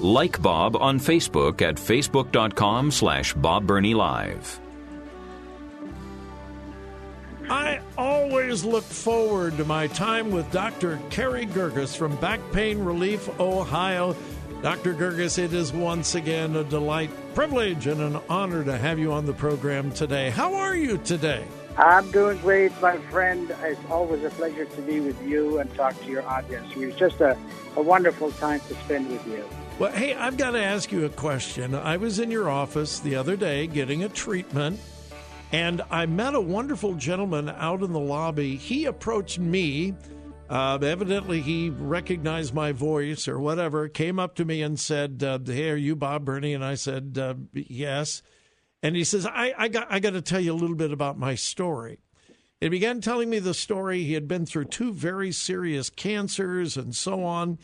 Like Bob on Facebook at facebook.com slash Bob Burney Live. I always look forward to my time with Dr. Carey Girgis from Back Pain Relief, Ohio. Dr. Girgis, it is once again a delight, privilege, and an honor to have you on the program today. How are you today? I'm doing great, my friend. It's always a pleasure to be with you and talk to your audience. It's just a, a wonderful time to spend with you. Well, hey, I've got to ask you a question. I was in your office the other day getting a treatment, and I met a wonderful gentleman out in the lobby. He approached me. Uh, evidently, he recognized my voice or whatever, came up to me and said, uh, Hey, are you Bob Burney? And I said, uh, Yes. And he says, I, I got, I got to tell you a little bit about my story. He began telling me the story. He had been through two very serious cancers and so on.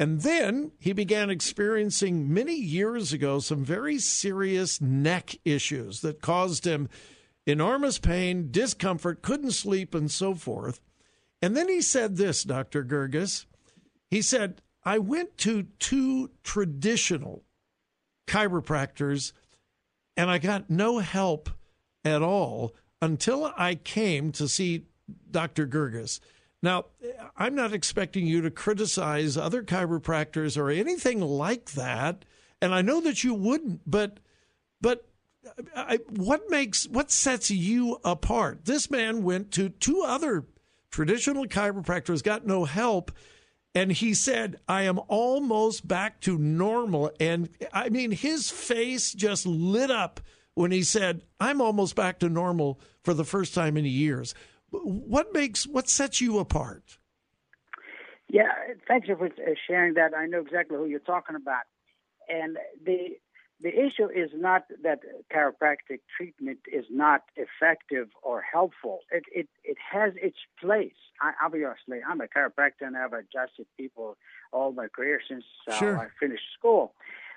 And then he began experiencing many years ago some very serious neck issues that caused him enormous pain, discomfort, couldn't sleep, and so forth. And then he said this, Dr. Girgis. He said, I went to two traditional chiropractors and I got no help at all until I came to see Dr. Girgis. Now, I'm not expecting you to criticize other chiropractors or anything like that, and I know that you wouldn't, but but I, what makes what sets you apart? This man went to two other traditional chiropractors, got no help, and he said, I am almost back to normal. And I mean, his face just lit up when he said, I'm almost back to normal for the first time in years. What makes, what sets you apart? Yeah, thank you for sharing that. I know exactly who you're talking about. And the the issue is not that chiropractic treatment is not effective or helpful. It it, it has its place. I, obviously, I'm a chiropractor and I've adjusted people all my career since uh, sure. I finished school.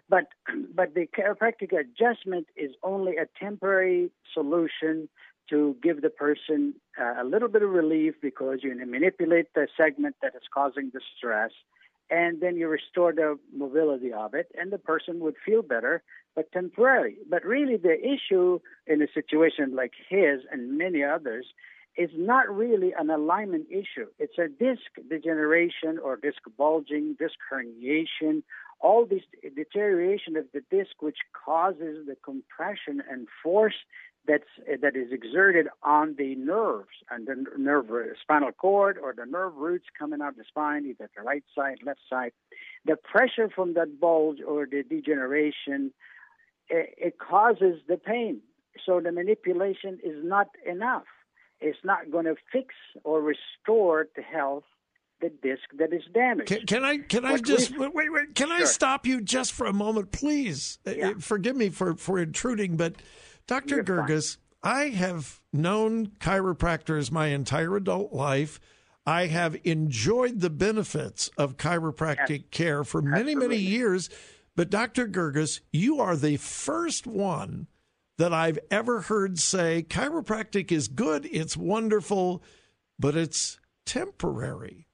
But but the chiropractic adjustment is only a temporary solution to give the person uh, a little bit of relief because you manipulate the segment that is causing the stress and then you restore the mobility of it, and the person would feel better, but temporarily. But really, the issue in a situation like his and many others is not really an alignment issue. It's a disc degeneration or disc bulging, disc herniation, all this deterioration of the disc, which causes the compression and force that's that is exerted on the nerves and the nerve uh, spinal cord or the nerve roots coming out of the spine, either the right side, left side. The pressure from that bulge or the degeneration, it, it causes the pain. So the manipulation is not enough. It's not going to fix or restore to health the disc that is damaged. Can, can I can I just wait wait, wait can sure. I stop you just for a moment, please? Eh, yeah. Uh, forgive me for for intruding, but Dr. You're fine. I have known chiropractors my entire adult life. I have enjoyed the benefits of chiropractic yes. care for many, Absolutely. many years. But Dr. Girgis, you are the first one that I've ever heard say chiropractic is good, it's wonderful, but it's temporary.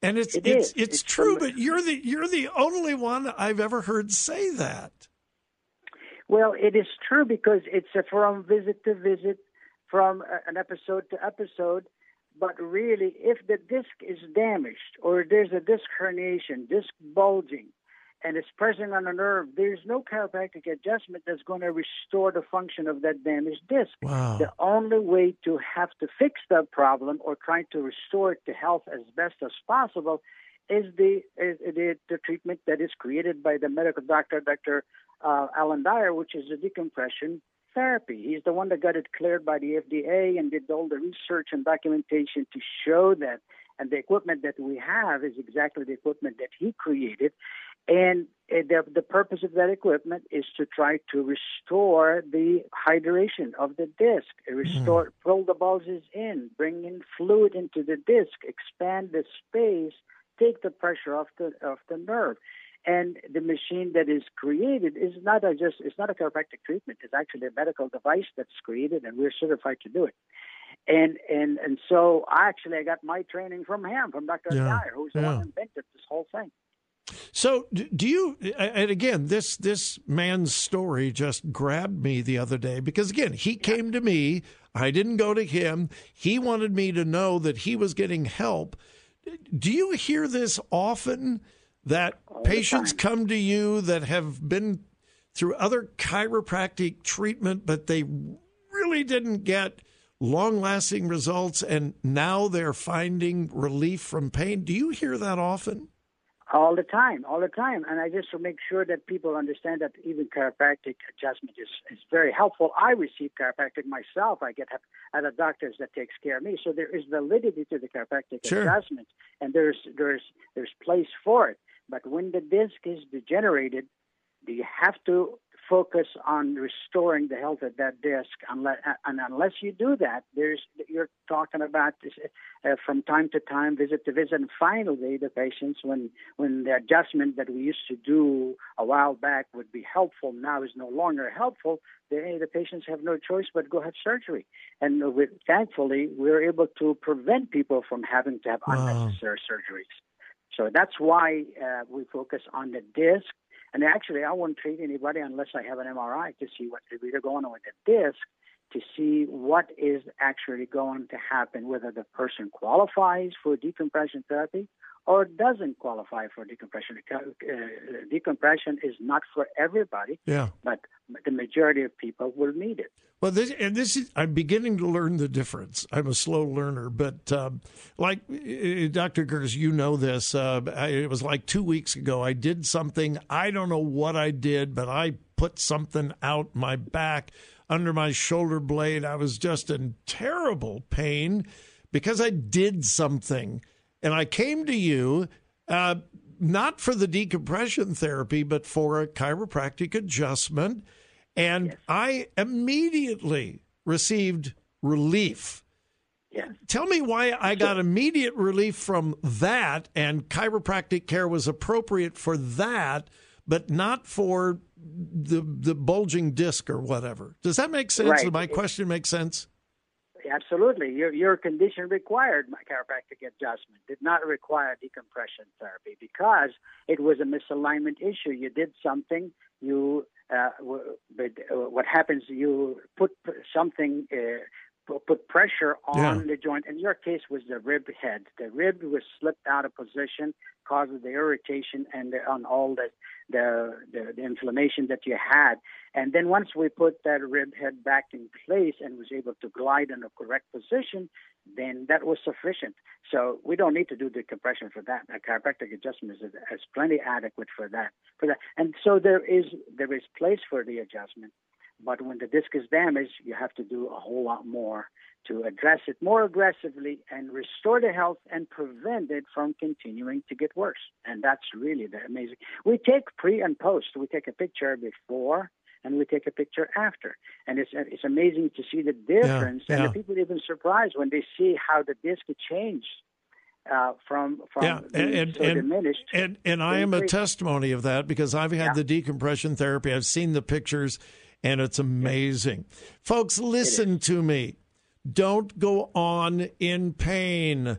And it's it it's, it's, it's true, but you're the you're the only one I've ever heard say that. Well, it is true because it's from visit to visit, from uh, an episode to episode. But really, if the disc is damaged or there's a disc herniation, disc bulging, and it's pressing on a nerve, there's no chiropractic adjustment that's going to restore the function of that damaged disc. Wow. The only way to have to fix that problem or try to restore it to health as best as possible is the is the, the treatment that is created by the medical doctor, Dr uh, Alan Dyer, which is a decompression therapy. He's the one that got it cleared by the FDA and did all the research and documentation to show that. And the equipment that we have is exactly the equipment that he created. And uh, the, the purpose of that equipment is to try to restore the hydration of the disc, restore, mm. pull the bulges in, bring in fluid into the disc, expand the space, take the pressure off the off the nerve. And the machine that is created is not a just it's not a chiropractic treatment. It's actually a medical device that's created, and we're certified to do it. And and and so I actually I got my training from him, from Dr. Yeah. Dyer, who's the yeah. one who invented this whole thing. So, do you? And again, this this man's story just grabbed me the other day because again, he came to me. I didn't go to him. He wanted me to know that he was getting help. Do you hear this often? That All patients come to you that have been through other chiropractic treatment, but they really didn't get long lasting results, and now they're finding relief from pain. Do you hear that often? all the time, all the time. And I just to make sure that people understand that even chiropractic adjustment is, is very helpful. I receive chiropractic myself. I get other doctors that takes care of me. So there is validity to the chiropractic sure. adjustment, and there's there's there's place for it. But when the disc is degenerated, you have to focus on restoring the health of that disc. Unless, and unless you do that, there's you're talking about this, uh, from time to time, visit to visit, and finally, the patients, when when the adjustment that we used to do a while back would be helpful, now is no longer helpful. The, the patients have no choice but go have surgery, and with, thankfully, we're able to prevent people from having to have wow. unnecessary surgeries. So that's why uh, we focus on the disc. And actually, I won't treat anybody unless I have an MRI to see what's really going on with the disc, to see what is actually going to happen, whether the person qualifies for decompression therapy or doesn't qualify for decompression. Uh, decompression is not for everybody, yeah. but the majority of people will need it. Well, this and this is I'm beginning to learn the difference. I'm a slow learner, but um, like uh, Dr. Gers, you know this. Uh, I, it was like two weeks ago. I did something. I don't know what I did, but I put something out my back under my shoulder blade. I was just in terrible pain because I did something and I came to you uh, not for the decompression therapy, but for a chiropractic adjustment. And yes. I immediately received relief. Yes. Tell me why I got immediate relief from that, and chiropractic care was appropriate for that, but not for the the bulging disc or whatever. Does that make sense? Right. Does my question make sense? Absolutely. Your your condition required chiropractic adjustment, did not require decompression therapy because it was a misalignment issue. You did something, you uh, uh, what happens? You put something. Uh, put pressure on yeah. the joint. In your case, was the rib head. The rib was slipped out of position, causing the irritation and the, on all the, the, the the inflammation that you had. And then once we put that rib head back in place and was able to glide in the correct position, then that was sufficient. So we don't need to do the compression for that. A chiropractic adjustment is, is plenty adequate for that. For that, and so there is there is place for the adjustment. But when the disc is damaged, you have to do a whole lot more to address it more aggressively and restore the health and prevent it from continuing to get worse. And that's really the amazing. We take pre and post. We take a picture before and we take a picture after. And it's it's amazing to see the difference. Yeah, yeah. And the people even surprised when they see how the disc changed uh, from from yeah, and, so and, diminished. And and I am a testimony of that because I've had yeah. the decompression therapy. I've seen the pictures, and it's amazing. Folks, listen to me. Don't go on in pain.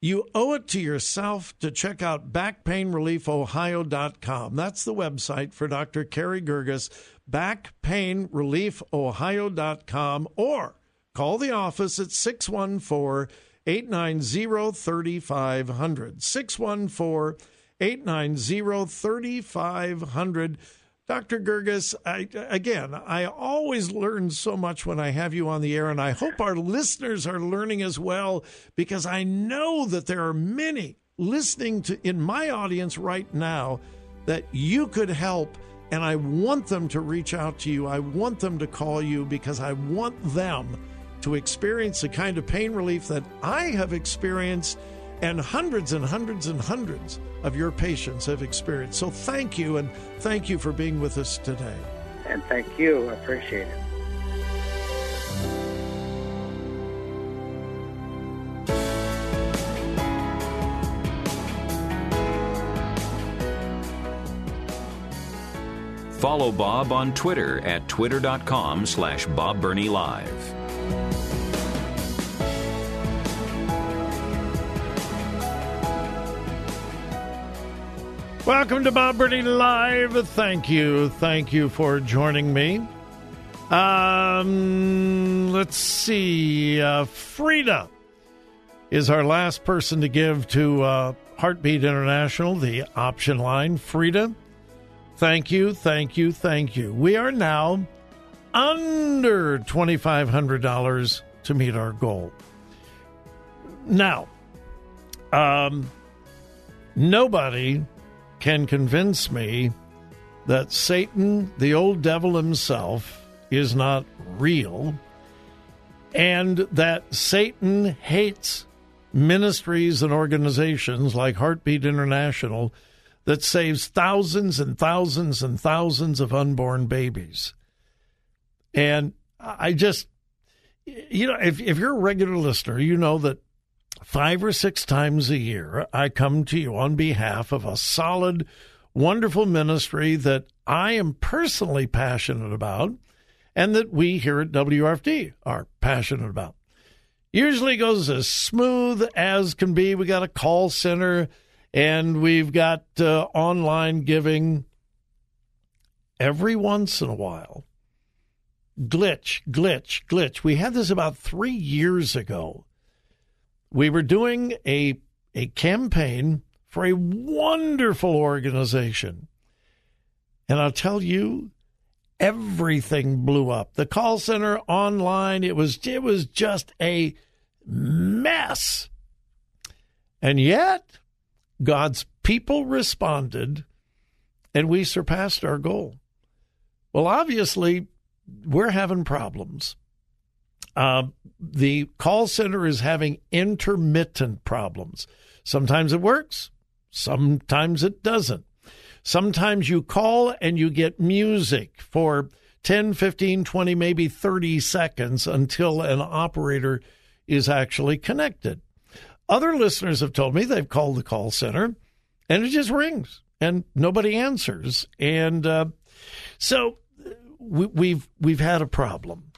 You owe it to yourself to check out backpainreliefohio.com. That's the website for Dr. Carey Girgis, backpainreliefohio.com, or call the office at 614 890 3500. 614 890 3500. Dr. Girgis, I, again, I always learn so much when I have you on the air, and I hope our listeners are learning as well because I know that there are many listening to in my audience right now that you could help And I want them to reach out to you. I want them to call you because I want them to experience the kind of pain relief that I have experienced and hundreds and hundreds and hundreds of your patients have experienced. So thank you, and thank you for being with us today. And thank you. I appreciate it. Follow Bob on Twitter at twitter.com slash Bob Burney Live. Welcome to Bob Burney Live. Thank you. Thank you for joining me. Um, let's see. Uh, Frida is our last person to give to uh, Heartbeat International the option line. Frida, thank you, thank you, thank you. We are now under $2,500 to meet our goal. Now, um, nobody can convince me that Satan, the old devil himself, is not real and that Satan hates ministries and organizations like Heartbeat International that saves thousands and thousands and thousands of unborn babies. And I just, you know, if, if you're a regular listener, you know that five or six times a year, I come to you on behalf of a solid, wonderful ministry that I am personally passionate about and that we here at WRFD are passionate about. Usually goes as smooth as can be. We got a call center and we've got uh, online giving every once in a while. Glitch, glitch, glitch. We had this about three years ago we were doing a a campaign for a wonderful organization. And I'll tell you, everything blew up. The call center online, it was it was just a mess. And yet, God's people responded and we surpassed our goal. Well, obviously, we're having problems. Uh, the call center is having intermittent problems. Sometimes it works, sometimes it doesn't. Sometimes you call and you get music for 10, 15, 20, maybe 30 seconds until an operator is actually connected. Other listeners have told me they've called the call center and it just rings and nobody answers. And uh, so we, we've we've had a problem.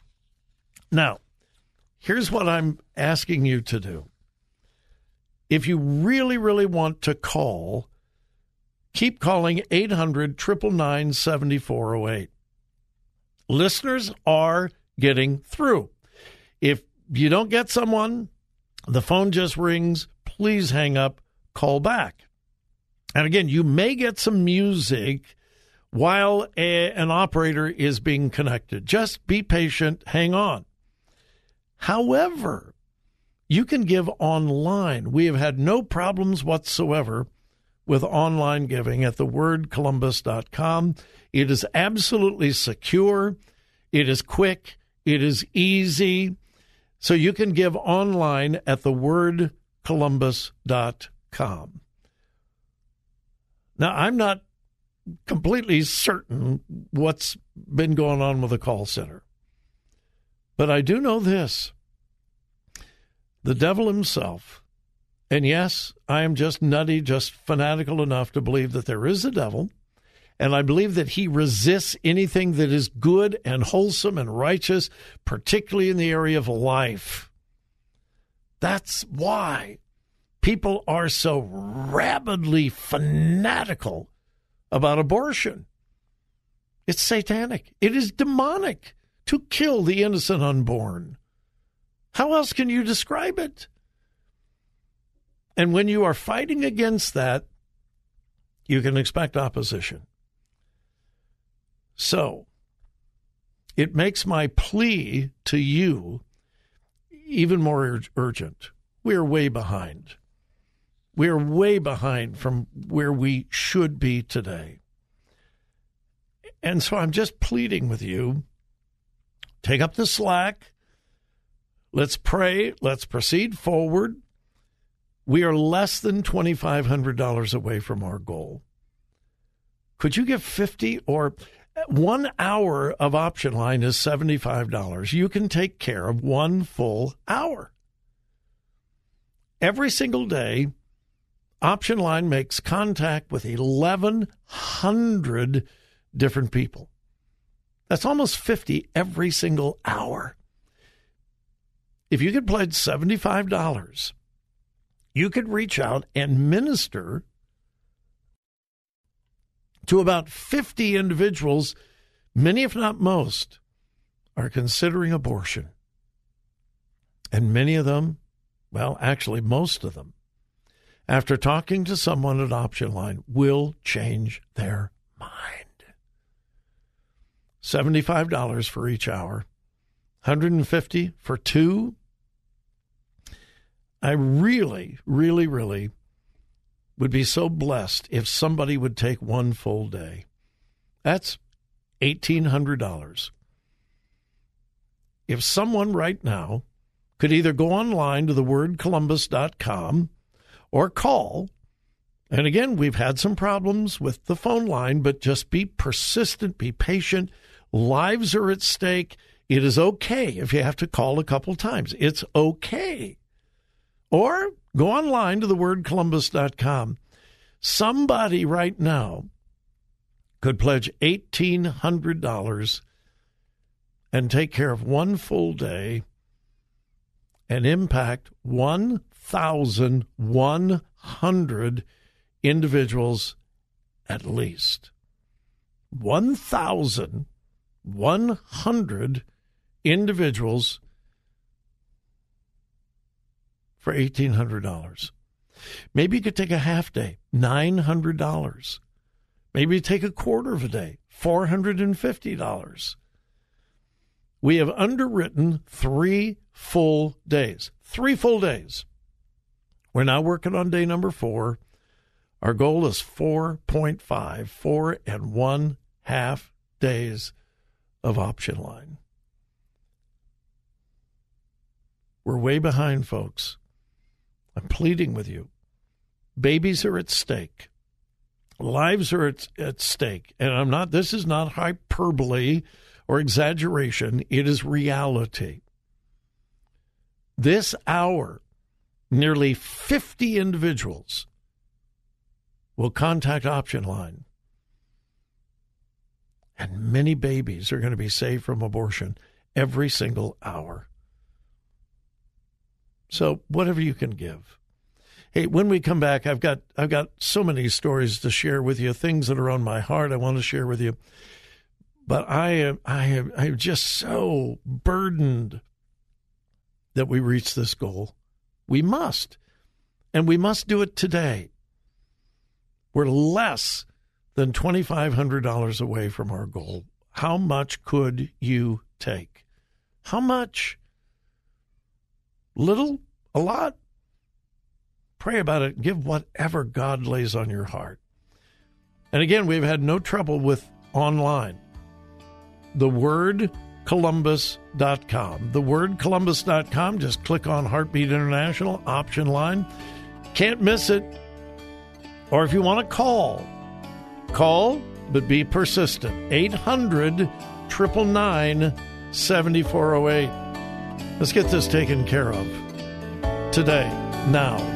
Now, Here's what I'm asking you to do. If you really, really want to call, keep calling 800 999 7408. Listeners are getting through. If you don't get someone, the phone just rings, please hang up, call back. And again, you may get some music while a, an operator is being connected. Just be patient, hang on. However, you can give online. We have had no problems whatsoever with online giving at thewordcolumbus.com. It is absolutely secure, it is quick, it is easy. So you can give online at thewordcolumbus.com. Now, I'm not completely certain what's been going on with the call center. But I do know this the devil himself, and yes, I am just nutty, just fanatical enough to believe that there is a devil, and I believe that he resists anything that is good and wholesome and righteous, particularly in the area of life. That's why people are so rabidly fanatical about abortion. It's satanic, it is demonic to kill the innocent unborn. How else can you describe it? And when you are fighting against that, you can expect opposition. So, it makes my plea to you even more ur- urgent. We're way behind. We're way behind from where we should be today. And so I'm just pleading with you take up the slack. Let's pray. Let's proceed forward. We are less than $2,500 away from our goal. Could you give 50 or one hour of option line is $75. You can take care of one full hour. Every single day, Option Line makes contact with 1,100 different people. That's almost 50 every single hour. If you could pledge $75, you could reach out and minister to about 50 individuals, many, if not most, are considering abortion. And many of them, well, actually, most of them, after talking to someone at Option Line, will change their mind. $75 for each hour, 150 for two. I really, really, really would be so blessed if somebody would take one full day. That's $1,800. If someone right now could either go online to thewordcolumbus.com or call, and again, we've had some problems with the phone line, but just be persistent, be patient. Lives are at stake. It is okay if you have to call a couple times. It's okay. Or Go online to thewordcolumbus.com. Somebody right now could pledge $1,800 and take care of one full day and impact 1,100 individuals at least. 1,100 individuals for $1,800. Maybe you could take a half day, $900. Maybe take a quarter of a day, $450. We have underwritten three full days. Three full days. We're now working on day number four. Our goal is 4.5, four and one half days of option line. We're way behind, folks. I'm pleading with you. Babies are at stake. Lives are at, at stake. And I'm not, this is not hyperbole or exaggeration. It is reality. This hour, nearly 50 individuals will contact Option Line. And many babies are going to be saved from abortion every single hour. So whatever you can give. Hey, when we come back, I've got I've got so many stories to share with you, things that are on my heart I want to share with you. But I am I am I'm just so burdened that we reach this goal. We must. And we must do it today. We're less than $2,500 away from our goal. How much could you take? How much? Little? A lot? Pray about it. Give whatever God lays on your heart. And again, we've had no trouble with online. The word Columbus.com. The word Columbus.com. Just click on Heartbeat International option line. Can't miss it. Or if you want to call, call, but be persistent. 800 999 7408. Let's get this taken care of today, now.